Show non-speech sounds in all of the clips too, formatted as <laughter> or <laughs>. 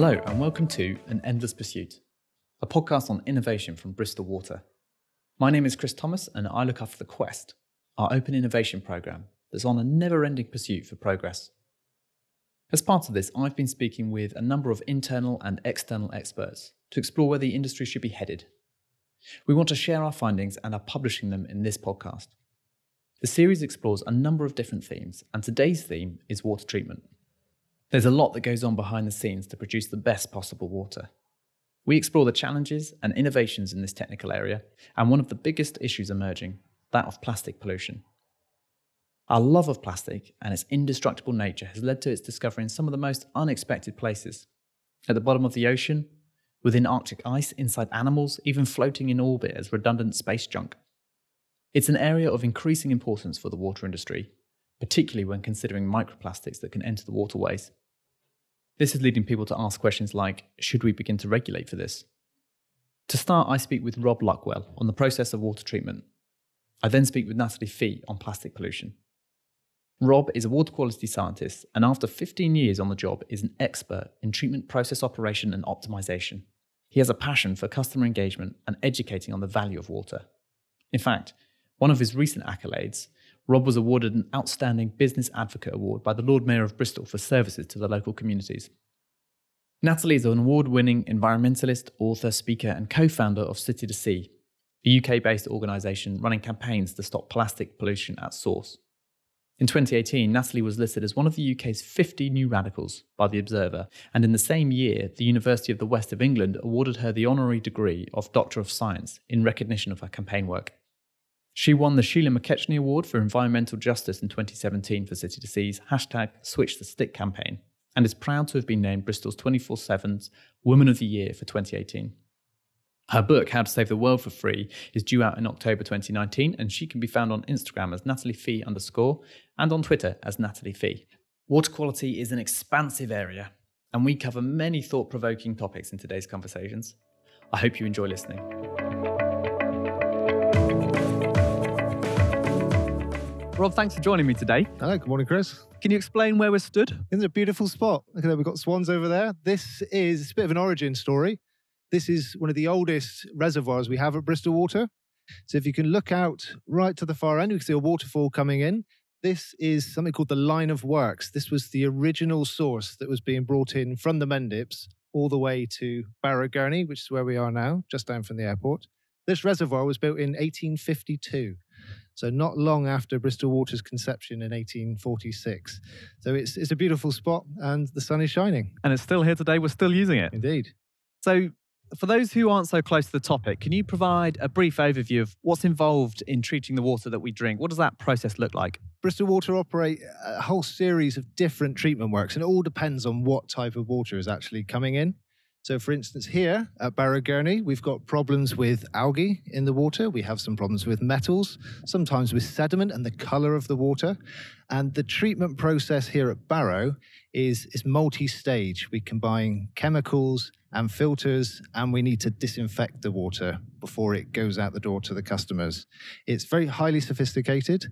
Hello, and welcome to An Endless Pursuit, a podcast on innovation from Bristol Water. My name is Chris Thomas, and I look after the Quest, our open innovation programme that's on a never ending pursuit for progress. As part of this, I've been speaking with a number of internal and external experts to explore where the industry should be headed. We want to share our findings and are publishing them in this podcast. The series explores a number of different themes, and today's theme is water treatment. There's a lot that goes on behind the scenes to produce the best possible water. We explore the challenges and innovations in this technical area, and one of the biggest issues emerging that of plastic pollution. Our love of plastic and its indestructible nature has led to its discovery in some of the most unexpected places at the bottom of the ocean, within Arctic ice, inside animals, even floating in orbit as redundant space junk. It's an area of increasing importance for the water industry, particularly when considering microplastics that can enter the waterways. This is leading people to ask questions like should we begin to regulate for this? To start, I speak with Rob Luckwell on the process of water treatment. I then speak with Natalie Fee on plastic pollution. Rob is a water quality scientist and after 15 years on the job is an expert in treatment process operation and optimization. He has a passion for customer engagement and educating on the value of water. In fact, one of his recent accolades Rob was awarded an Outstanding Business Advocate Award by the Lord Mayor of Bristol for services to the local communities. Natalie is an award winning environmentalist, author, speaker, and co founder of City to Sea, a UK based organisation running campaigns to stop plastic pollution at source. In 2018, Natalie was listed as one of the UK's 50 new radicals by The Observer, and in the same year, the University of the West of England awarded her the honorary degree of Doctor of Science in recognition of her campaign work. She won the Sheila McKechnie Award for Environmental Justice in 2017 for City to Sea's hashtag Switch the Stick campaign and is proud to have been named Bristol's 24 7's Woman of the Year for 2018. Her book, How to Save the World for Free, is due out in October 2019, and she can be found on Instagram as Natalie Fee underscore and on Twitter as Natalie Fee. Water quality is an expansive area, and we cover many thought provoking topics in today's conversations. I hope you enjoy listening. Rob, thanks for joining me today. Hello, good morning, Chris. Can you explain where we're stood? In a beautiful spot. Look at that, we've got swans over there. This is a bit of an origin story. This is one of the oldest reservoirs we have at Bristol Water. So if you can look out right to the far end, you can see a waterfall coming in. This is something called the line of works. This was the original source that was being brought in from the Mendips all the way to Barrow Gurney, which is where we are now, just down from the airport. This reservoir was built in 1852. So not long after Bristol Water's conception in 1846. So it's it's a beautiful spot and the sun is shining. And it's still here today. We're still using it. Indeed. So for those who aren't so close to the topic, can you provide a brief overview of what's involved in treating the water that we drink? What does that process look like? Bristol Water operate a whole series of different treatment works, and it all depends on what type of water is actually coming in. So, for instance, here at Barrow Gurney, we've got problems with algae in the water. We have some problems with metals, sometimes with sediment and the color of the water. And the treatment process here at Barrow is, is multi stage. We combine chemicals and filters, and we need to disinfect the water before it goes out the door to the customers. It's very highly sophisticated,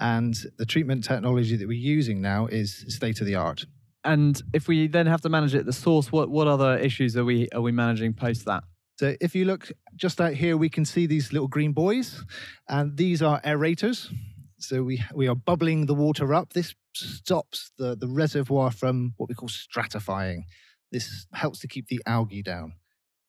and the treatment technology that we're using now is state of the art. And if we then have to manage it at the source, what, what other issues are we are we managing post that? So if you look just out here, we can see these little green buoys, and these are aerators. So we we are bubbling the water up. This stops the, the reservoir from what we call stratifying. This helps to keep the algae down.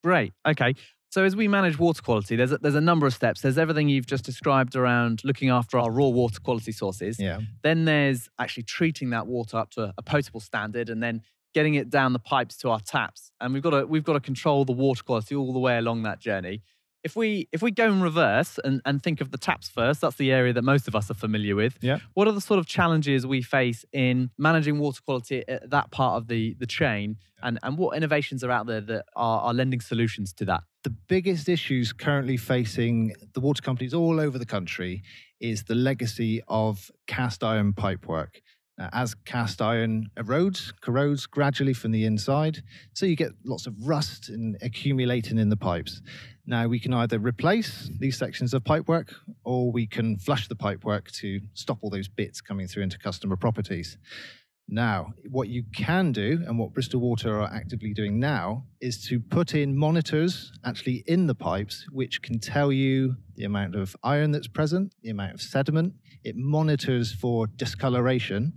Great. Okay. So as we manage water quality, there's a, there's a number of steps. There's everything you've just described around looking after our raw water quality sources. Yeah. Then there's actually treating that water up to a potable standard, and then getting it down the pipes to our taps. And we've got to we've got to control the water quality all the way along that journey if we if we go in reverse and, and think of the taps first, that's the area that most of us are familiar with. Yeah. What are the sort of challenges we face in managing water quality at that part of the the chain, and and what innovations are out there that are, are lending solutions to that? The biggest issues currently facing the water companies all over the country is the legacy of cast iron pipework. Now, as cast iron erodes, corrodes gradually from the inside, so you get lots of rust and accumulating in the pipes. Now, we can either replace these sections of pipework or we can flush the pipework to stop all those bits coming through into customer properties. Now, what you can do, and what Bristol Water are actively doing now, is to put in monitors actually in the pipes, which can tell you the amount of iron that's present, the amount of sediment. It monitors for discoloration,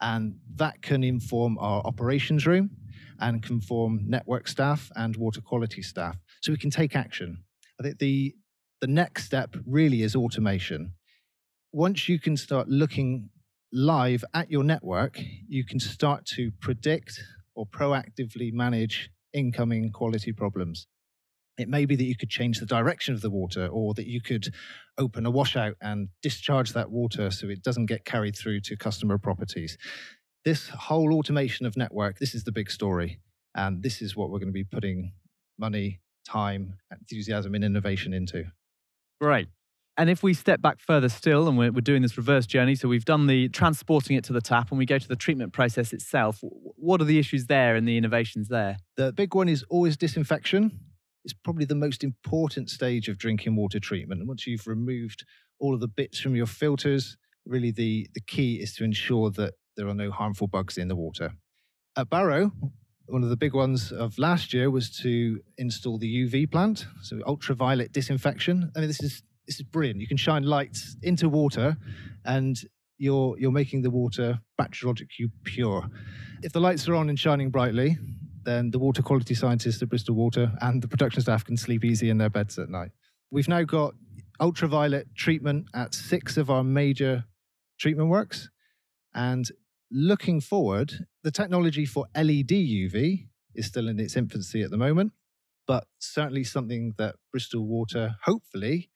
and that can inform our operations room and can inform network staff and water quality staff. So we can take action. I think the, the next step really is automation. Once you can start looking live at your network, you can start to predict or proactively manage incoming quality problems. It may be that you could change the direction of the water or that you could open a washout and discharge that water so it doesn't get carried through to customer properties. This whole automation of network, this is the big story. And this is what we're going to be putting money, time, enthusiasm, and innovation into. Great. And if we step back further still, and we're, we're, doing this reverse journey, so we've done the transporting it to the tap, and we go to the treatment process itself. What are the issues there and the innovations there? The big one is always disinfection. It's probably the most important stage of drinking water treatment. And once you've removed all of the bits from your filters, really the, the key is to ensure that there are no harmful bugs in the water. At Barrow, one of the big ones of last year was to install the UV plant, so ultraviolet disinfection. I mean, this is this is brilliant. You can shine lights into water, and you're you're making the water bacteriologically pure. If the lights are on and shining brightly, then the water quality scientists at Bristol Water and the production staff can sleep easy in their beds at night. We've now got ultraviolet treatment at six of our major treatment works, and looking forward, the technology for LED UV is still in its infancy at the moment, but certainly something that Bristol Water hopefully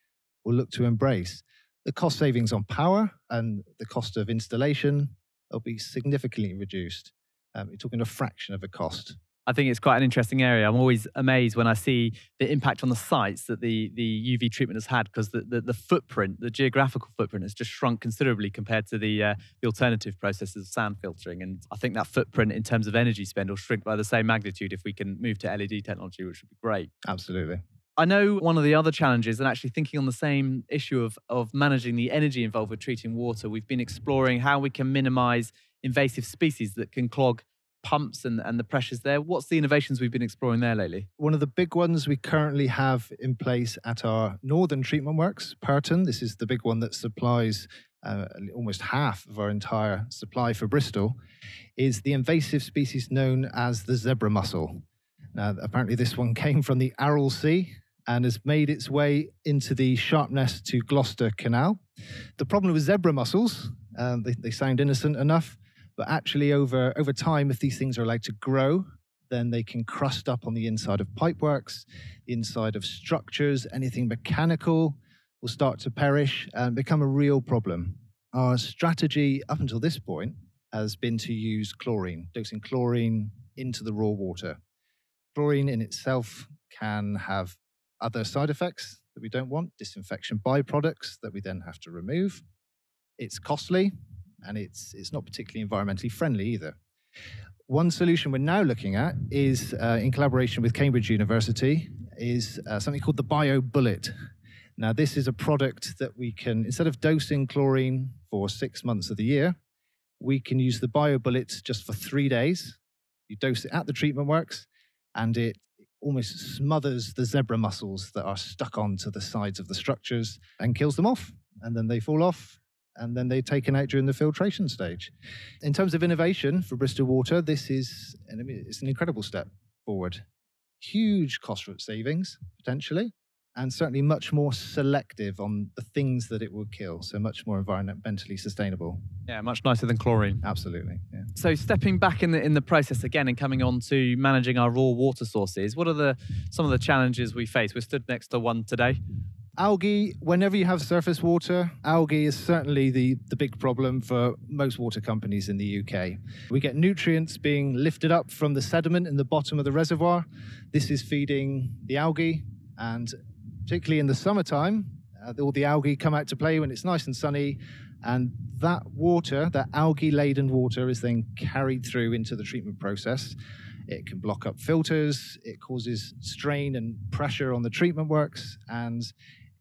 will look to embrace. The cost savings on power and the cost of installation will be significantly reduced. Um, you're talking a fraction of the cost. I think it's quite an interesting area. I'm always amazed when I see the impact on the sites that the, the UV treatment has had because the, the, the, footprint, the geographical footprint has just shrunk considerably compared to the, uh, the alternative processes of sand filtering. And I think that footprint in terms of energy spend will shrink by the same magnitude if we can move to LED technology, which would be great. Absolutely. I know one of the other challenges, and actually thinking on the same issue of, of managing the energy involved with treating water, we've been exploring how we can minimize invasive species that can clog pumps and, and the pressures there. What's the innovations we've been exploring there lately? One of the big ones we currently have in place at our northern treatment works, Purton. This is the big one that supplies uh, almost half of our entire supply for Bristol, is the invasive species known as the zebra mussel. Now, apparently, this one <laughs> came from the Aral Sea and has made its way into the Sharpness to Gloucester Canal. The problem with zebra mussels, um, they, they sound innocent enough, but actually over, over time, if these things are allowed to grow, then they can crust up on the inside of pipeworks, the inside of structures, anything mechanical will start to perish and become a real problem. Our strategy up until this point has been to use chlorine, dosing chlorine into the raw water. Chlorine in itself can have other side effects that we don't want, disinfection byproducts that we then have to remove. It's costly and it's, it's not particularly environmentally friendly either. One solution we're now looking at is, uh, in collaboration with Cambridge University, is uh, something called the Bio Bullet. Now, this is a product that we can, instead of dosing chlorine for six months of the year, we can use the Bio Bullet just for three days. You dose it at the treatment works, and it almost smothers the zebra mussels that are stuck onto the sides of the structures and kills them off. And then they fall off and then they're taken out during the filtration stage. In terms of innovation for Bristol Water, this is it's an incredible step forward. Huge cost savings, potentially and certainly much more selective on the things that it will kill. So much more environmentally sustainable. Yeah, much nicer than chlorine. Absolutely. Yeah. So stepping back in the in the process again and coming on to managing our raw water sources, what are the some of the challenges we face? We're stood next to one today. Algae, whenever you have surface water, algae is certainly the, the big problem for most water companies in the UK. We get nutrients being lifted up from the sediment in the bottom of the reservoir. This is feeding the algae, and particularly in the summertime. Uh, all the algae come out to play when it's nice and sunny, and that water, that algae laden water, is then carried through into the treatment process. It can block up filters, it causes strain and pressure on the treatment works, and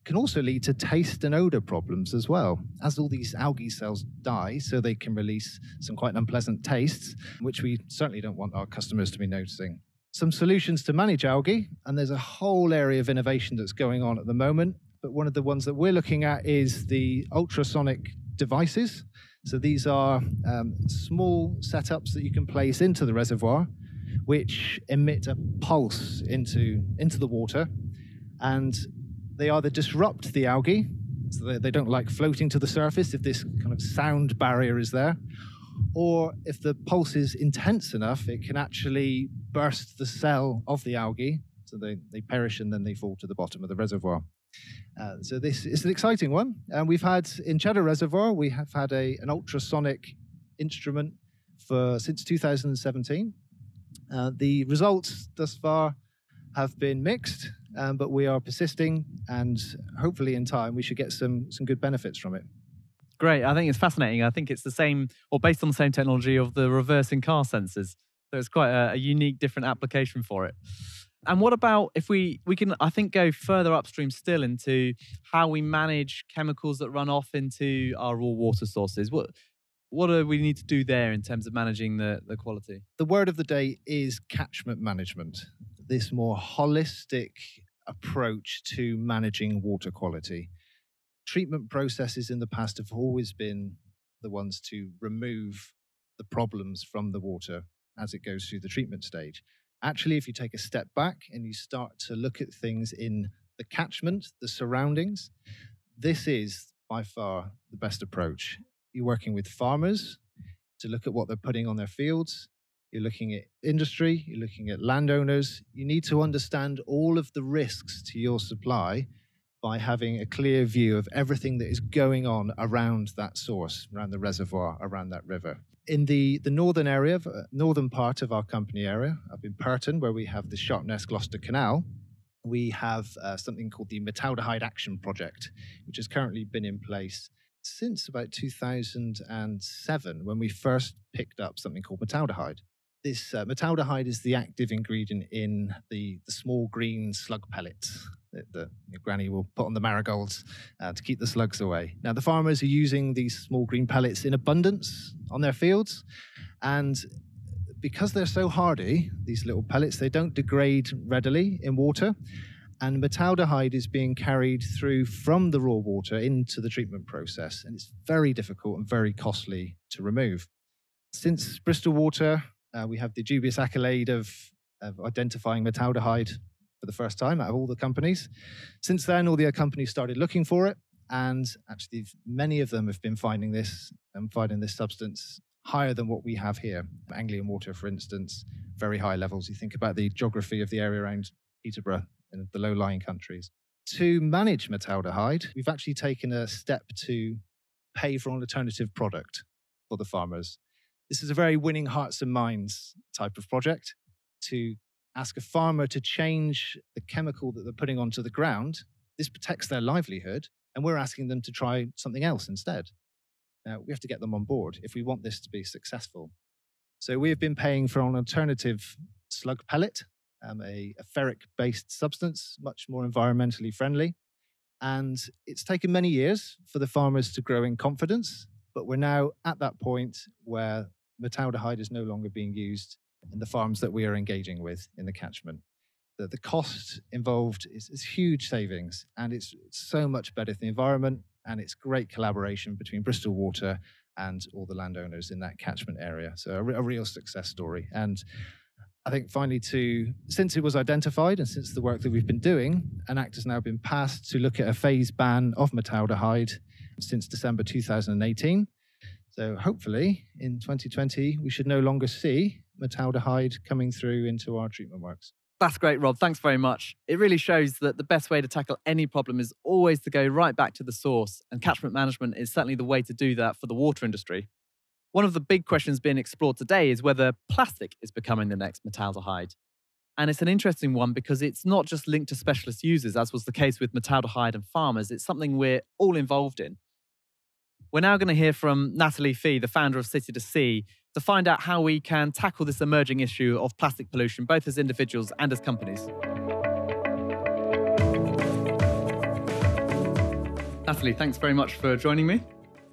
can also lead to taste and odor problems as well. As all these algae cells die, so they can release some quite unpleasant tastes, which we certainly don't want our customers to be noticing. Some solutions to manage algae, and there's a whole area of innovation that's going on at the moment. But one of the ones that we're looking at is the ultrasonic devices. So these are um, small setups that you can place into the reservoir, which emit a pulse into, into the water. And they either disrupt the algae, so they, they don't like floating to the surface if this kind of sound barrier is there, or if the pulse is intense enough, it can actually burst the cell of the algae, so they, they perish and then they fall to the bottom of the reservoir. Uh, so this is an exciting one. And we've had in Cheddar Reservoir, we have had a, an ultrasonic instrument for since 2017. Uh, the results thus far have been mixed, um, but we are persisting, and hopefully in time we should get some some good benefits from it. Great, I think it's fascinating. I think it's the same, or based on the same technology of the reversing car sensors. So it's quite a, a unique, different application for it. And what about if we we can I think go further upstream still into how we manage chemicals that run off into our raw water sources? What what do we need to do there in terms of managing the, the quality? The word of the day is catchment management. This more holistic approach to managing water quality. Treatment processes in the past have always been the ones to remove the problems from the water as it goes through the treatment stage. Actually, if you take a step back and you start to look at things in the catchment, the surroundings, this is by far the best approach. You're working with farmers to look at what they're putting on their fields. You're looking at industry, you're looking at landowners. You need to understand all of the risks to your supply by having a clear view of everything that is going on around that source, around the reservoir, around that river in the, the northern area, uh, northern part of our company area, up in Purton, where we have the Sharpness Gloucester Canal, we have uh, something called the Metaldehyde Action Project, which has currently been in place since about 2007 when we first picked up something called metaldehyde. This uh, metaldehyde is the active ingredient in the, the small green slug pellets that, that granny will put on the marigolds uh, to keep the slugs away. Now, the farmers are using these small green pellets in abundance on their fields. And because they're so hardy, these little pellets, they don't degrade readily in water. And metaldehyde is being carried through from the raw water into the treatment process. And it's very difficult and very costly to remove. Since Bristol Water uh, we have the dubious accolade of, of identifying metaldehyde for the first time out of all the companies. Since then, all the companies started looking for it, and actually, many of them have been finding this and finding this substance higher than what we have here. Anglian water, for instance, very high levels. You think about the geography of the area around Peterborough in the low-lying countries. To manage metaldehyde, we've actually taken a step to pay for an alternative product for the farmers. This is a very winning hearts and minds type of project to ask a farmer to change the chemical that they're putting onto the ground. This protects their livelihood, and we're asking them to try something else instead. Now, we have to get them on board if we want this to be successful. So, we have been paying for an alternative slug pellet, um, a, a ferric based substance, much more environmentally friendly. And it's taken many years for the farmers to grow in confidence, but we're now at that point where metaldehyde is no longer being used in the farms that we are engaging with in the catchment. The, the cost involved is, is huge savings, and it's, it's so much better for the environment, and it's great collaboration between Bristol Water and all the landowners in that catchment area. So a, a real success story. And I think finally, to since it was identified and since the work that we've been doing, an act has now been passed to look at a phase ban of metaldehyde since December 2018. So hopefully in 2020, we should no longer see metaldehyde coming through into our treatment works. That's great, Rob. Thanks very much. It really shows that the best way to tackle any problem is always to go right back to the source, and catchment management is certainly the way to do that for the water industry. One of the big questions being explored today is whether plastic is becoming the next metaldehyde. And it's an interesting one because it's not just linked to specialist users, as was the case with metaldehyde and farmers. It's something we're all involved in. We're now going to hear from Natalie Fee, the founder of City to Sea, to find out how we can tackle this emerging issue of plastic pollution, both as individuals and as companies. Natalie, thanks very much for joining me.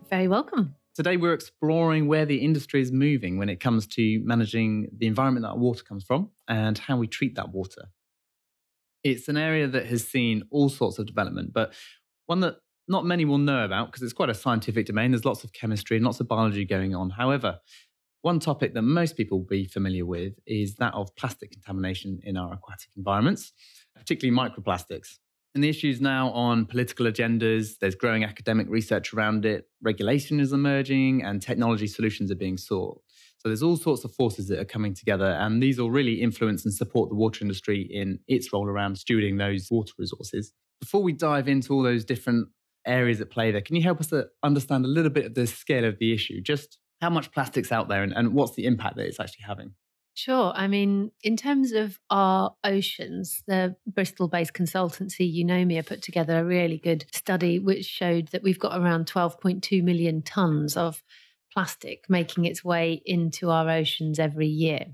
Very welcome. Today, we're exploring where the industry is moving when it comes to managing the environment that water comes from and how we treat that water. It's an area that has seen all sorts of development, but one that not many will know about because it's quite a scientific domain. There's lots of chemistry and lots of biology going on. However, one topic that most people will be familiar with is that of plastic contamination in our aquatic environments, particularly microplastics. And the issues now on political agendas, there's growing academic research around it, regulation is emerging, and technology solutions are being sought. So there's all sorts of forces that are coming together, and these will really influence and support the water industry in its role around stewarding those water resources. Before we dive into all those different areas at play there, can you help us understand a little bit of the scale of the issue? Just how much plastic's out there and, and what's the impact that it's actually having? Sure. I mean, in terms of our oceans, the Bristol based consultancy Eunomia put together a really good study which showed that we've got around 12.2 million tonnes of plastic making its way into our oceans every year,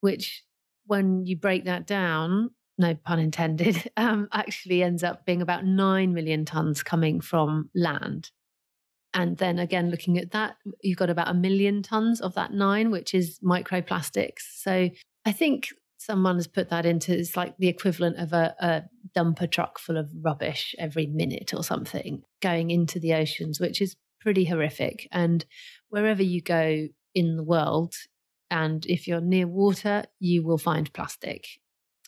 which, when you break that down, no pun intended, <laughs> um, actually ends up being about 9 million tonnes coming from land. And then again, looking at that, you've got about a million tons of that nine, which is microplastics. So I think someone has put that into it's like the equivalent of a, a dumper truck full of rubbish every minute or something going into the oceans, which is pretty horrific. And wherever you go in the world, and if you're near water, you will find plastic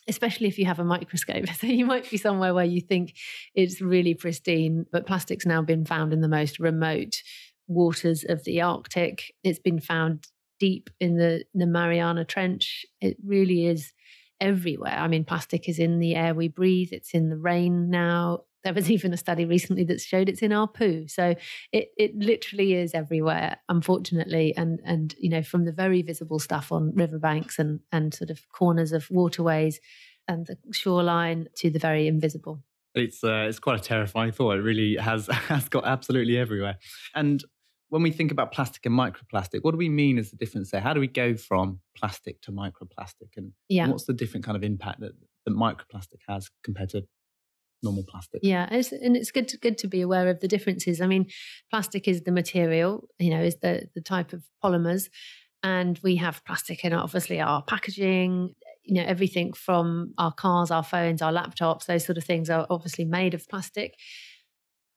especially if you have a microscope. <laughs> So you might be somewhere where you think it's really pristine, but plastic's now been found in the most remote waters of the Arctic. It's been found deep in the, the Mariana Trench. It really is everywhere. I mean, plastic is in the air we breathe, it's in the rain now. There was <laughs> even a study recently that showed it's in our poo. So it it literally is everywhere, unfortunately. And and you know, from the very visible stuff on riverbanks and and sort of corners of waterways and the shoreline to the very invisible. It's uh, it's quite a terrifying thought. It really has <laughs> has got absolutely everywhere. And when we think about plastic and microplastic, what do we mean as the difference there? How do we go from plastic to microplastic, and, yeah. and what's the different kind of impact that, that microplastic has compared to normal plastic. Yeah, it's, and it's good to, good to be aware of the differences. I mean, plastic is the material, you know, is the the type of polymers, and we have plastic in obviously our packaging. You know, everything from our cars, our phones, our laptops, those sort of things are obviously made of plastic.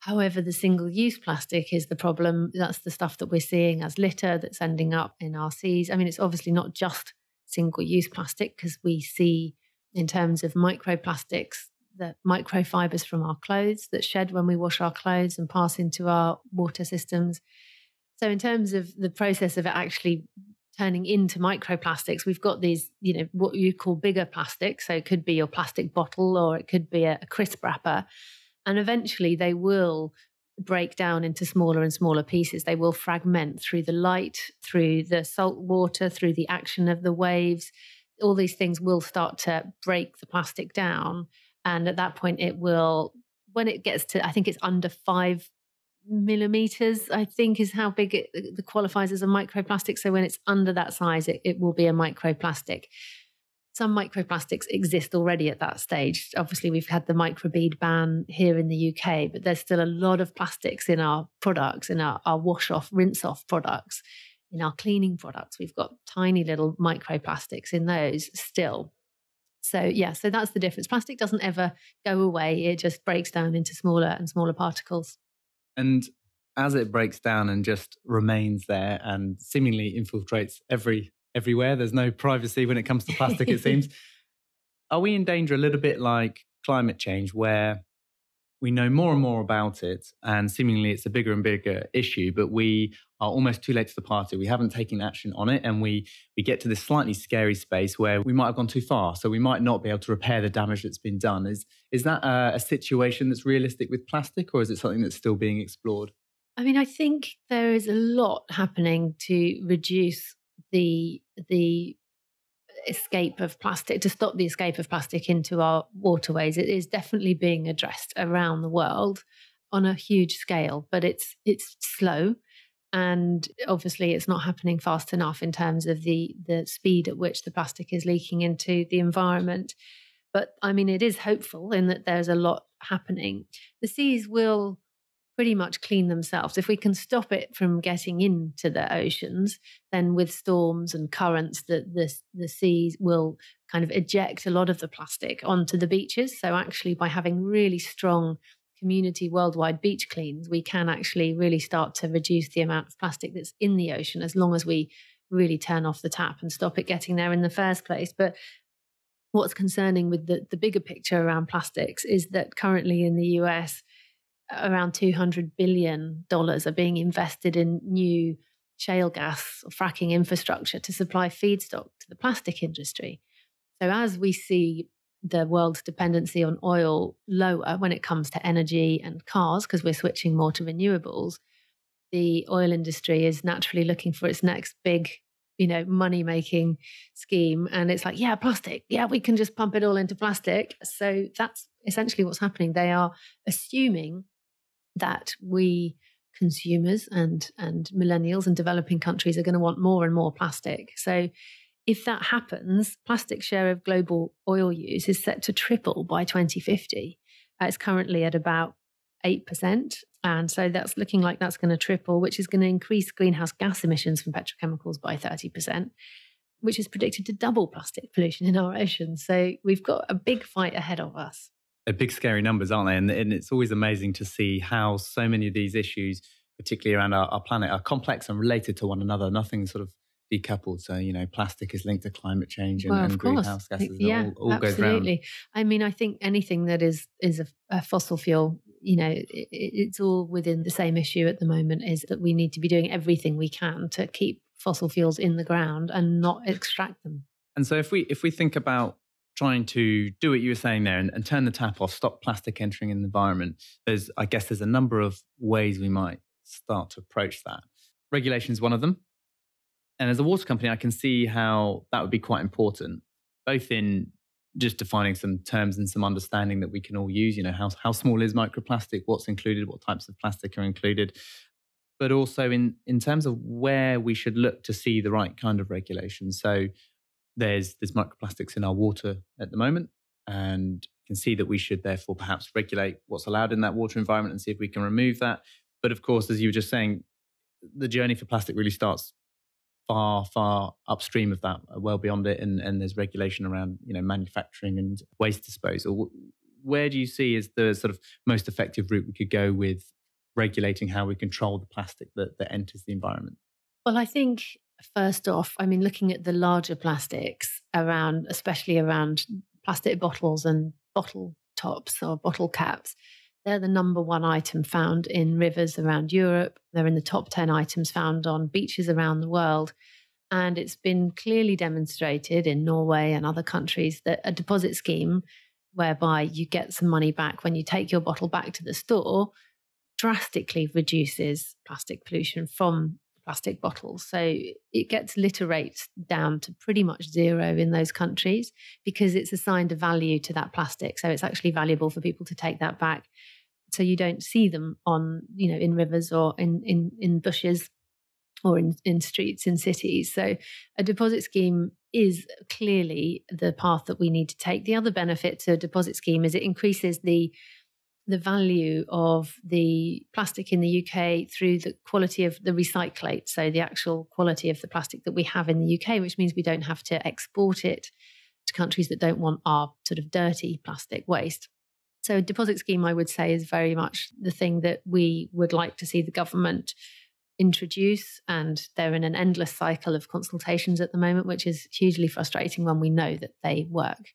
However, the single use plastic is the problem. That's the stuff that we're seeing as litter that's ending up in our seas. I mean, it's obviously not just single use plastic because we see, in terms of microplastics, the microfibers from our clothes that shed when we wash our clothes and pass into our water systems. So, in terms of the process of it actually turning into microplastics, we've got these, you know, what you call bigger plastics. So, it could be your plastic bottle or it could be a, a crisp wrapper. And eventually they will break down into smaller and smaller pieces. They will fragment through the light, through the salt water, through the action of the waves. All these things will start to break the plastic down and at that point, it will, when it gets to, I think it's under five millimeters, I think is how big it, qualifies as a microplastic. So when it's under that size, it, it will be a microplastic. Some microplastics exist already at that stage. Obviously, we've had the microbead ban here in the UK, but there's still a lot of plastics in our products, in our, our wash off, rinse off products, in our cleaning products. We've got tiny little microplastics in those still. So, yeah, so that's the difference. Plastic doesn't ever go away, it just breaks down into smaller and smaller particles. And as it breaks down and just remains there and seemingly infiltrates every everywhere, there's no privacy when it comes to plastic, it seems. <laughs> Are we in danger a little bit like climate change, where we know more and more about it, and seemingly it's a bigger and bigger issue, but we are almost too late to the party. We haven't taken action on it, and we we get to this slightly scary space where we might have gone too far. So we might not be able to repair the damage that's been done. Is is that a, a situation that's realistic with plastic, or is it something that's still being explored? I mean, I think there is a lot happening to reduce the the escape of plastic, to stop the escape of plastic into our waterways. It is definitely being addressed around the world on a huge scale, but it's it's slow. And obviously, it's not happening fast enough in terms of the the speed at which the plastic is leaking into the environment. But I mean, it is hopeful in that there's a lot happening. The seas will pretty much clean themselves. If we can stop it from getting into the oceans, then with storms and currents, the, the, the seas will kind of eject a lot of the plastic onto the beaches. So, actually, by having really strong community worldwide beach cleans, we can actually really start to reduce the amount of plastic that's in the ocean as long as we really turn off the tap and stop it getting there in the first place. But what's concerning with the, the bigger picture around plastics is that currently in the US, around $200 billion are being invested in new shale gas or fracking infrastructure to supply feedstock to the plastic industry. So, as we see the world's dependency on oil lower when it comes to energy and cars, because we're switching more to renewables, the oil industry is naturally looking for its next big you know money making scheme. And it's like yeah plastic. Yeah we can just pump it all into plastic. So that's essentially what's happening. They are assuming that we consumers and and millennials and developing countries are going to want more and more plastic. So if that happens, plastic share of global oil use is set to triple by 2050. Uh, it's currently at about 8%. And so that's looking like that's going to triple, which is going to increase greenhouse gas emissions from petrochemicals by 30%, which is predicted to double plastic pollution in our oceans. So we've got a big fight ahead of us they're big, scary numbers, aren't they? And, and, it's always amazing to see how so many of these issues, particularly around our, our planet, are complex and related to one another. Nothing sort of decoupled. So, you know, plastic is linked to climate change and, well, and greenhouse gases. Yeah, all, all absolutely. I mean, I think anything that is is a, a fossil fuel, you know, it, it's all within the same issue at the moment. Is that we need to be doing everything we can to keep fossil fuels in the ground and not extract them. And so, if we if we think about trying to do what you were saying there and, and, turn the tap off, stop plastic entering in the environment, there's, I guess, there's a number of ways we might start to approach that. Regulation is one of them. And as a water company, I can see how that would be quite important, both in just defining some terms and some understanding that we can all use. You know, how, how small is microplastic? What's included? What types of plastic are included? But also in, in terms of where we should look to see the right kind of regulation. So, there's there's microplastics in our water at the moment, and can see that we should therefore perhaps regulate what's allowed in that water environment and see if we can remove that. But of course, as you were just saying, the journey for plastic really starts far, far upstream of that, uh, well beyond it, and, and there's regulation around you know manufacturing and waste disposal. Where do you see is the sort of most effective route we could go with regulating how we control the plastic that, that enters the environment? Well, I think first off, I mean, looking at the larger plastics around, especially around plastic bottles and bottle tops or bottle caps, they're the number one item found in rivers around Europe. They're in the top 10 items found on beaches around the world. And it's been clearly demonstrated in Norway and other countries that a deposit scheme whereby you get some money back when you take your bottle back to the store drastically reduces plastic pollution from plastic bottles. So it gets litter rates down to pretty much zero in those countries because it's assigned a value to that plastic. So it's actually valuable for people to take that back. So you don't see them on, you know, in rivers or in in, in bushes or in, in streets in cities. So a deposit scheme is clearly the path that we need to take. The other benefit to a deposit scheme is it increases the the value of the plastic in the UK through the quality of the recyclate, so the actual quality of the plastic that we have in the UK, which means we don't have to export it to countries that don't want our sort of dirty plastic waste. So, a deposit scheme, I would say, is very much the thing that we would like to see the government introduce. And they're in an endless cycle of consultations at the moment, which is hugely frustrating when we know that they work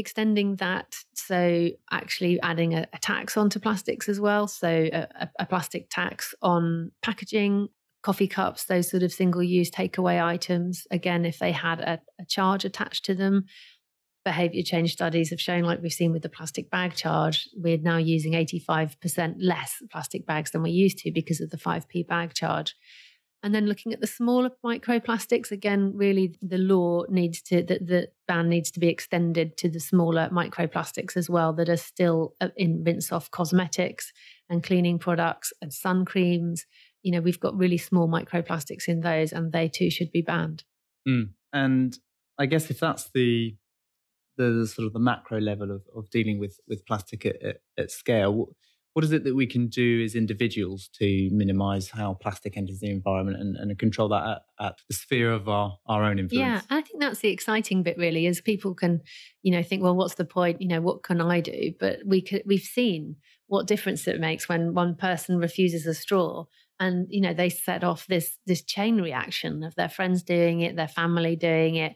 extending that. So, actually adding a, a tax onto plastics as well. So, a, a, plastic tax on packaging, coffee cups, those sort of single use takeaway items. Again, if they had a, a charge attached to them, behavior change studies have shown, like we've seen with the plastic bag charge, we're now using 85% less plastic bags than we used to because of the 5p bag charge. And then looking at the smaller microplastics, again, really the law needs to, that the ban needs to be extended to the smaller microplastics as well that are still uh, in rinse off cosmetics and cleaning products and sun creams. You know, we've got really small microplastics in those and they too should be banned. Mm. And I guess if that's the, the, sort of the macro level of, of dealing with, with plastic at, at, at scale, what is it that we can do as individuals to minimize how plastic enters the environment and, and control that at, at, the sphere of our, our own influence? Yeah, I think that's the exciting bit really is people can, you know, think, well, what's the point? You know, what can I do? But we could we've seen what difference it makes when one person refuses a straw and you know they set off this this chain reaction of their friends doing it their family doing it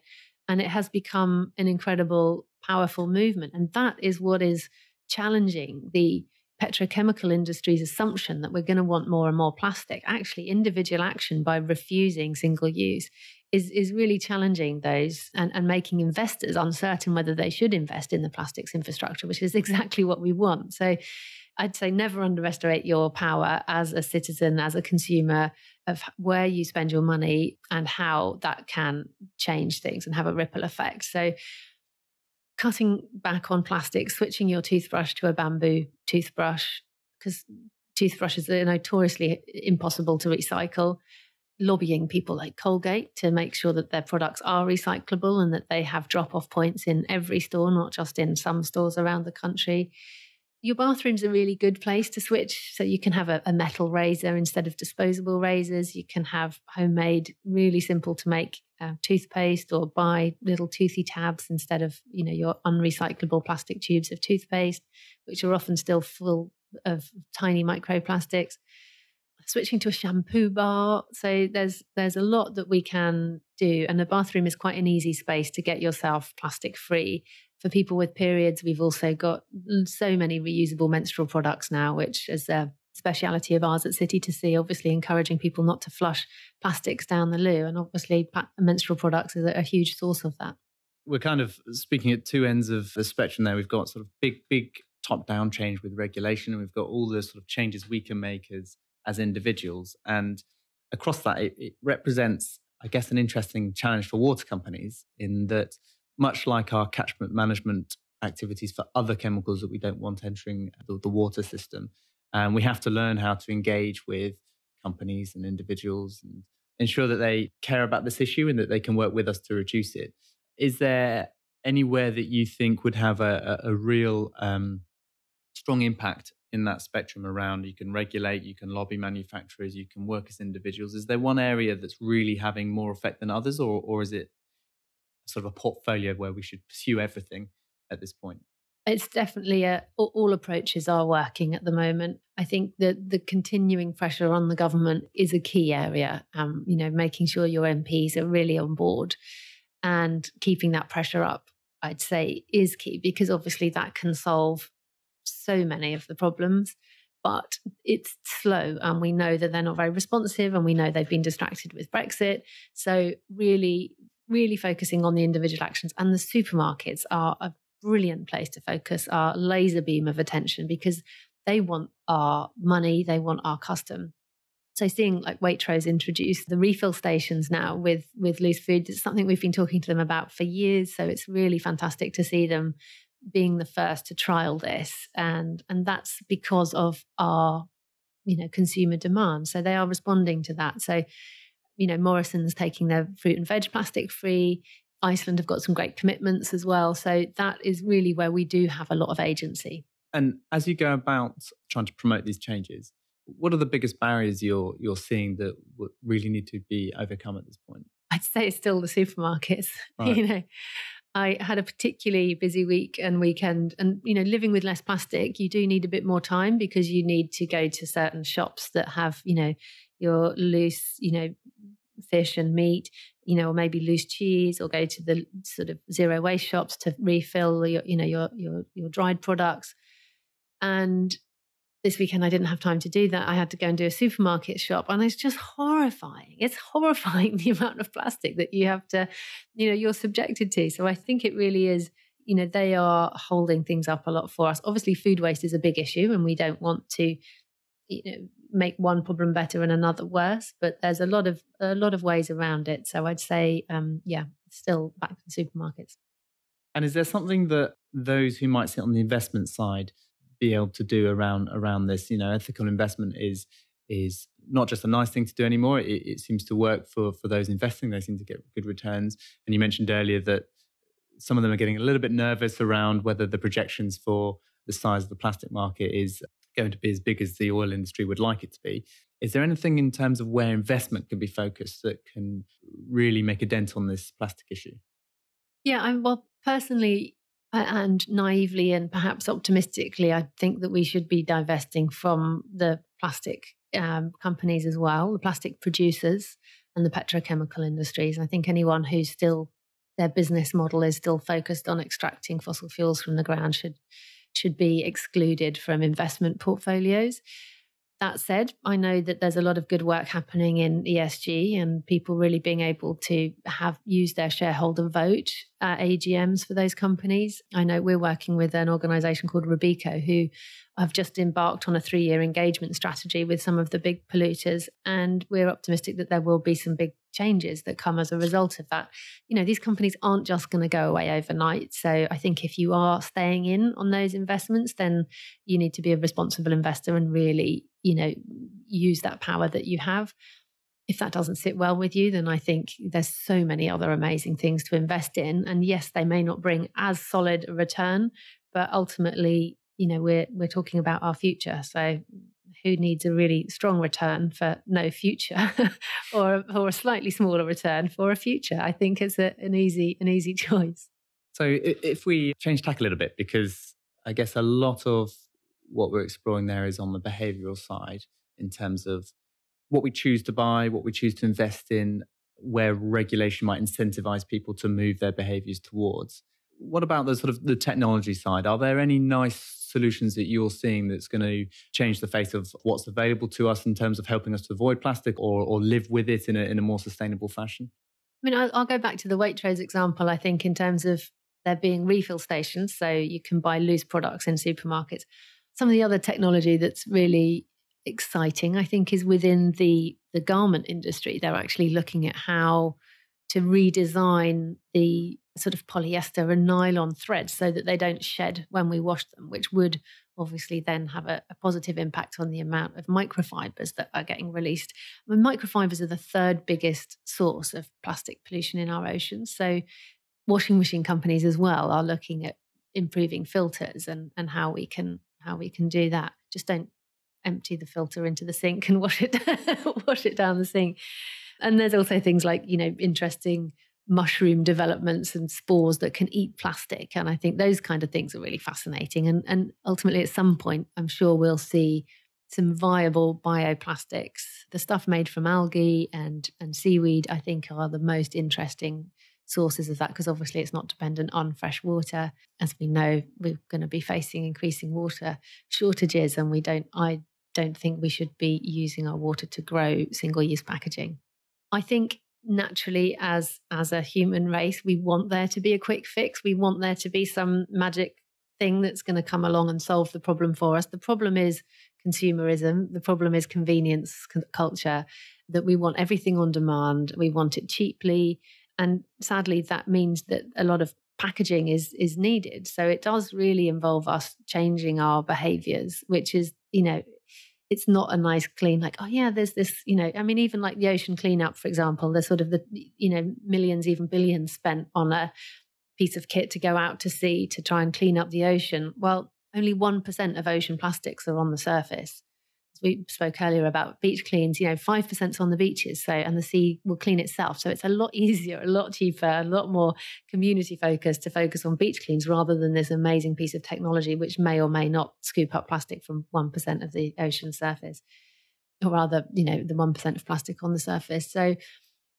and it has become an incredible powerful movement and that is what is challenging the petrochemical industry's assumption that we're going to want more and more plastic. Actually, individual action by refusing single use is, is really challenging those and, and making investors uncertain whether they should invest in the plastics infrastructure, which is <laughs> exactly what we want. So I'd say never underestimate your power as a citizen, as a consumer, of where you spend your money and how that can change things and have a ripple effect. So cutting back on plastic, switching your toothbrush to a bamboo toothbrush, because toothbrushes are notoriously impossible to recycle. Lobbying people like Colgate to make sure that their products are recyclable and that they have drop off points in every store, not just in some stores around the country your bathroom's a really good place to switch. So you can have a, a, metal razor instead of disposable razors. You can have homemade, really simple to make uh, toothpaste, or buy little toothy tabs instead of you know your unrecyclable plastic tubes of toothpaste, which are often still full of tiny microplastics. Switching to a shampoo bar. So there's there's a lot that we can do, and the bathroom is quite an easy space to get yourself plastic free for people with periods, we've also got so many reusable menstrual products now, which is a speciality of ours at City to Sea, obviously encouraging people not to flush plastics down the loo. And obviously, menstrual products is a huge source of that. We're kind of speaking at two ends of the spectrum there. We've got sort of big, big top down change with regulation, and we've got all the sort of changes we can make as, as individuals. And across that, it, it represents, I guess, an interesting challenge for water companies in that much like our catchment management activities for other chemicals that we don't want entering the, the water system. And we have to learn how to engage with companies and individuals and ensure that they care about this issue and that they can work with us to reduce it. Is there anywhere that you think would have a, a, a real um, strong impact in that spectrum around you can regulate, you can lobby manufacturers, you can work as individuals? Is there one area that's really having more effect than others, or, or is it sort of a portfolio where we should pursue everything at this point? It's definitely a, all approaches are working at the moment. I think that the continuing pressure on the government is a key area. Um, you know, making sure your MPs are really on board and keeping that pressure up, I'd say, is key because obviously that can solve so many of the problems. But it's slow, and we know that they're not very responsive, and we know they've been distracted with Brexit. So, really really focusing on the individual actions. And the supermarkets are a brilliant place to focus our laser beam of attention because they want our money, they want our custom. So seeing like Waitrose introduce the refill stations now with with loose food it's something we've been talking to them about for years. So it's really fantastic to see them being the first to trial this, and and that's because of our you know consumer demand. So they are responding to that. So you know, Morrison's taking their fruit and veg plastic free. Iceland have got some great commitments as well. So that is really where we do have a lot of agency. And as you go about trying to promote these changes, what are the biggest barriers you're you're seeing that really need to be overcome at this point? I'd say it's still the supermarkets. <laughs> Right. You know, I had a particularly busy week and weekend, and you know, living with less plastic, you do need a bit more time because you need to go to certain shops that have, you know, your loose, you know, fish and meat, you know, or maybe loose cheese, or go to the sort of zero waste shops to refill your, you know, your your your dried products. And this weekend I didn't have time to do that. I had to go and do a supermarket shop, and it's just horrifying. It's <laughs> horrifying the amount of plastic that you have to, you know, you're subjected to. So I think it really is. You know, they are holding things up a lot for us. Obviously, food waste is a big issue, and we don't want to, you know, make one problem better and another worse. But there's a lot of a lot of ways around it. So I'd say, um, yeah, still back to the supermarkets. And is there something that those who might sit on the investment side be able to do around around this? You know, ethical investment is is not just a nice thing to do anymore. It, it seems to work for for those investing. They seem to get good returns. And you mentioned earlier that some of them are getting a little bit nervous around whether the projections for the size of the plastic market is going to be as big as the oil industry would like it to be. Is there anything in terms of where investment can be focused that can really make a dent on this plastic issue? Yeah, I'm well personally and naively and perhaps optimistically, I think that we should be divesting from the plastic um, companies as well, the plastic producers and the petrochemical industries. I think anyone who's still their business model is still focused on extracting fossil fuels from the ground should should be excluded from investment portfolios. That said, I know that there's a lot of good work happening in ESG and people really being able to have use their shareholder vote at AGMs for those companies. I know we're working with an organization called Robeco who have just embarked on a three year engagement strategy with some of the big polluters. And we're optimistic that there will be some big changes that come as a result of that. You know, these companies aren't just going to go away overnight. So I think if you are staying in on those investments, then you need to be a responsible investor and really, you know, use that power that you have. If that doesn't sit well with you, then I think there's so many other amazing things to invest in. And yes, they may not bring as solid a return, but ultimately, you know, we're we're talking about our future. So who needs a really strong return for no future <laughs> or, or a slightly smaller return for a future. I think it's a, an easy an easy <laughs> choice. So if we change tack a little bit, because I guess a lot of what we're exploring there is on the behavioral side in terms of what we choose to buy, what we choose to invest in, where regulation might incentivize people to move their behaviors towards. What about the sort of the technology side? Are there any nice solutions that you're seeing that's going to change the face of what's available to us in terms of helping us to avoid plastic or, or live with it in a, in a more sustainable fashion? I mean, I'll, I'll go back to the Waitrose example. I think in terms of there being refill stations, so you can buy loose products in supermarkets. Some of the other technology that's really exciting, I think, is within the the garment industry. They're actually looking at how to redesign the sort of polyester and nylon threads so that they don't shed when we wash them, which would obviously then have a, a, positive impact on the amount of microfibers that are getting released. I mean, microfibers are the third biggest source of plastic pollution in our oceans. So, washing machine companies as well are looking at improving filters and, and how we can how we can do that. Just don't empty the filter into the sink and <laughs> wash it wash it down the sink. And there's also things like you know interesting mushroom developments and spores that can eat plastic. And I think those kind of things are really fascinating. And, and ultimately, at some point, I'm sure we'll see some viable bioplastics. The stuff made from algae and, and seaweed, I think, are the most interesting sources of that because obviously it's not dependent on fresh water. As we know, we're going to be facing increasing water shortages, and we don't, I don't think we should be using our water to grow single use packaging. I think naturally as as a human race we want there to be a quick fix. We want there to be some magic thing that's going to come along and solve the problem for us. The problem is consumerism. The problem is convenience culture that we want everything on demand. We want it cheaply. And sadly that means that a lot of packaging is is needed. So it does really involve us changing our behaviors which is you know it's not a nice clean like oh yeah there's this you know i mean even like the ocean cleanup for example there's sort of the you know millions even billions spent on a piece of kit to go out to sea to try and clean up the ocean. Well only 1% of ocean plastics are on the surface we spoke earlier about beach cleans, you know, 5% on the beaches. So, and the sea will clean itself. So it's a lot <laughs> easier, a lot cheaper, a lot more community focused to focus on beach cleans rather than this amazing piece of technology, which may or may not scoop up plastic from 1% of the ocean surface, or rather, you know, the 1% of plastic on the surface. So,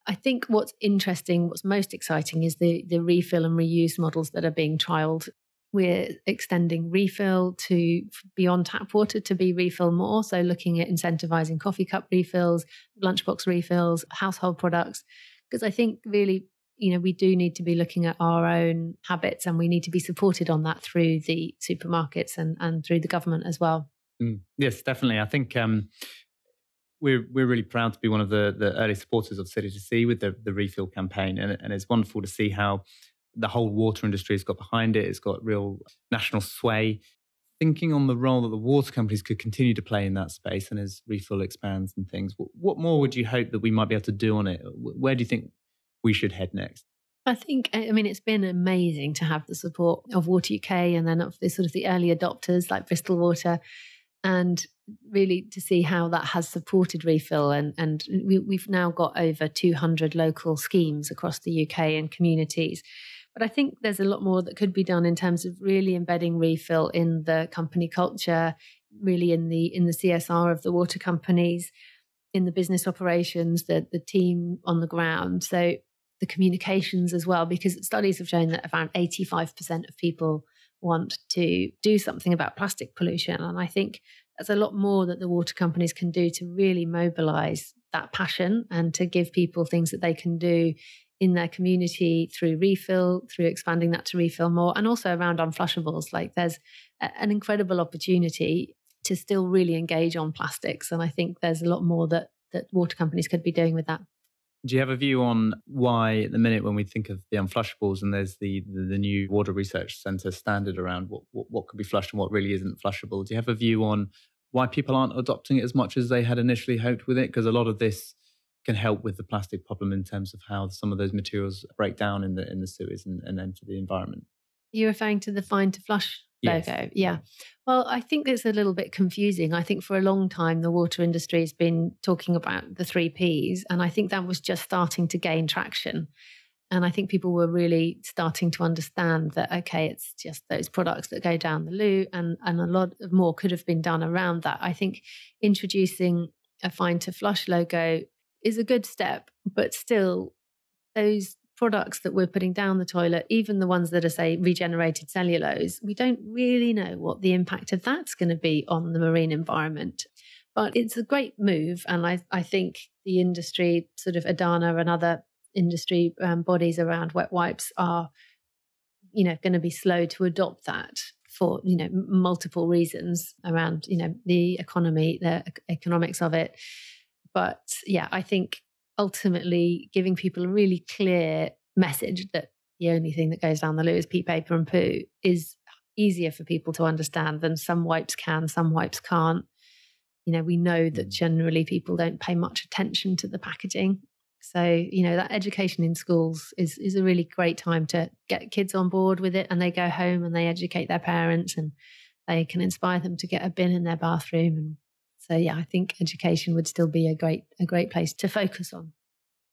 I think what's interesting, what's most exciting is the the refill and reuse models that are being trialed we're extending refill to beyond tap water to be refill more. So looking at incentivizing coffee cup refills, lunchbox refills, household products. Because I think really, you know, we do need to be looking at our own habits and we need to be supported on that through the supermarkets and, and through the government as well. Mm, yes, definitely. I think um, we're we're really proud to be one of the, the early supporters of City to Sea with the, the refill campaign, and, and it's wonderful to see how the whole water industry has got behind it. It's got real national sway. Thinking on the role that the water companies could continue to play in that space and as refill expands and things, what more would you hope that we might be able to do on it? Where do you think we should head next? I think, I mean, it's been amazing to have the support of Water UK and then of the sort of the early adopters like Bristol Water and really to see how that has supported refill and and we, we've now got over 200 local schemes across the UK and communities but I think there's a lot more that could be done in terms of really embedding refill in the company culture, really in the in the CSR of the water companies, in the business operations, the the team on the ground. So the communications as well, because studies have shown that around 85% of people want to do something about plastic pollution. And I think there's a lot more that the water companies can do to really mobilize that passion and to give people things that they can do in their community through refill, through expanding that to refill more, and also around unflushables. Like there's a, an incredible opportunity to still really engage on plastics, and I think there's a lot more that that water companies could be doing with that. Do you have a view on why, at the minute, when we think of the unflushables and there's the the, the new water research centre standard around what, what what could be flushed and what really isn't flushable? Do you have a view on why people aren't adopting it as much as they had initially hoped with it? Because a lot of this can help with the plastic problem in terms of how some of those materials break down in the in the sewers and, and enter the environment. You're referring to the fine to flush yes. logo. Yeah. Well, I think it's a little bit confusing. I think for a long time the water industry has been talking about the three Ps, and I think that was just starting to gain traction. And I think people were really starting to understand that okay, it's just those products that go down the loo, and and a lot more could have been done around that. I think introducing a fine to flush logo is a good step, but still, those products that we're putting down the toilet, even the ones that are, say, regenerated cellulose, we don't really know what the impact of that's going to be on the marine environment. But it's a great move. And I, I think the industry, sort of EDANA and other industry um, bodies around wet wipes are, you know, going to be slow to adopt that for, you know, multiple reasons around, you know, the economy, the economics of it but yeah, I think ultimately giving people a really clear message that the only thing that goes down the loo is pee paper and poo is easier for people to understand than some wipes can, some wipes can't. You know, we know that mm. generally people don't pay much attention to the packaging. So, you know, that education in schools is is a really great time to get kids on board with it and they go home and they educate their parents and they can inspire them to get a bin in their bathroom and so yeah, I think education would still be a great a great place to focus on.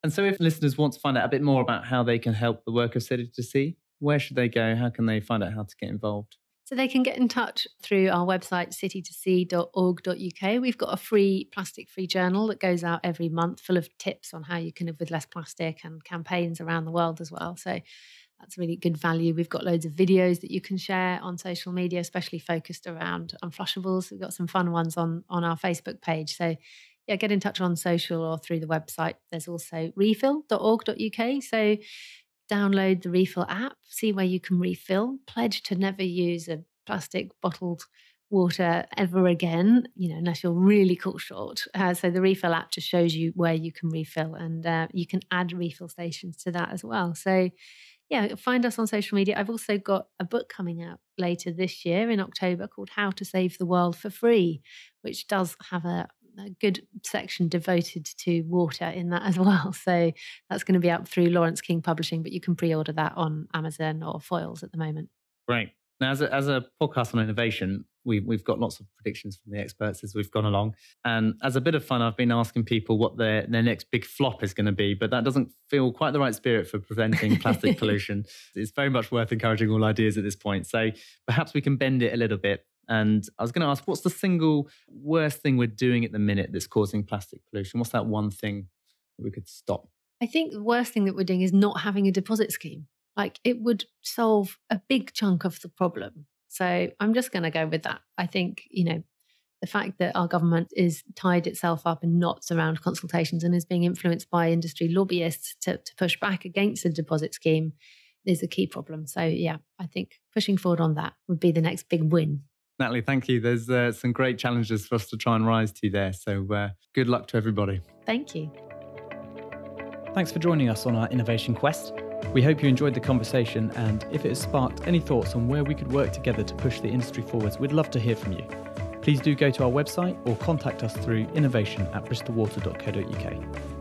And so if listeners want to find out a bit more about how they can help the work of City to Sea, where should they go? How can they find out how to get involved? So they can get in touch through our website, citytosea.org.uk. We've got a free plastic free journal that goes out every month full of tips on how you can live with less plastic and campaigns around the world as well. So that's really good value. We've got loads of videos that you can share on social media, especially focused around unflushables. We've got some fun ones on on our Facebook page. So yeah, get in touch on social or through the website. There's also refill.org.uk. So download the refill app, see where you can refill, pledge to never use a plastic bottled water ever again, you know, unless you're really caught short. Uh, so the refill app just shows you where you can refill and uh, you can add refill stations to that as well. So yeah, find us on social media. I've also got a book coming out later this year in October called How to Save the World for Free, which does have a, a good section devoted to water in that <laughs> as well. So that's going to be out through Laurence King Publishing, but you can pre order that on Amazon or Foyles at the moment. Great. Now, as a, as a podcast on innovation, we, we've got lots of predictions from the experts as we've gone along. And as a bit of fun, I've been asking people what their, their next big flop is going to be, but that doesn't feel quite the right spirit for preventing plastic <laughs> pollution. It's very much worth encouraging all ideas at this point. So perhaps we can bend it a little bit. And I was going to ask, what's the single worst thing we're doing at the minute that's causing plastic pollution? What's that one thing that we could stop? I think the worst thing that we're doing is not having a deposit scheme. Like it would solve a big chunk of the problem. So I'm just going to go with that. I think, you know, the fact that our government is tied itself up in knots around consultations and is being influenced by industry lobbyists to, to push back against the deposit scheme is a key problem. So, yeah, I think pushing forward on that would be the next big win. Natalie, thank you. There's uh, some great challenges for us to try and rise to there. So, uh, good luck to everybody. Thank you. Thanks for joining us on our innovation quest. We hope you enjoyed the conversation, and if it has sparked any thoughts on where we could work together to push the industry forwards, we'd love to hear from you. Please do go to our website or contact us through innovation at bristolwater.co.uk.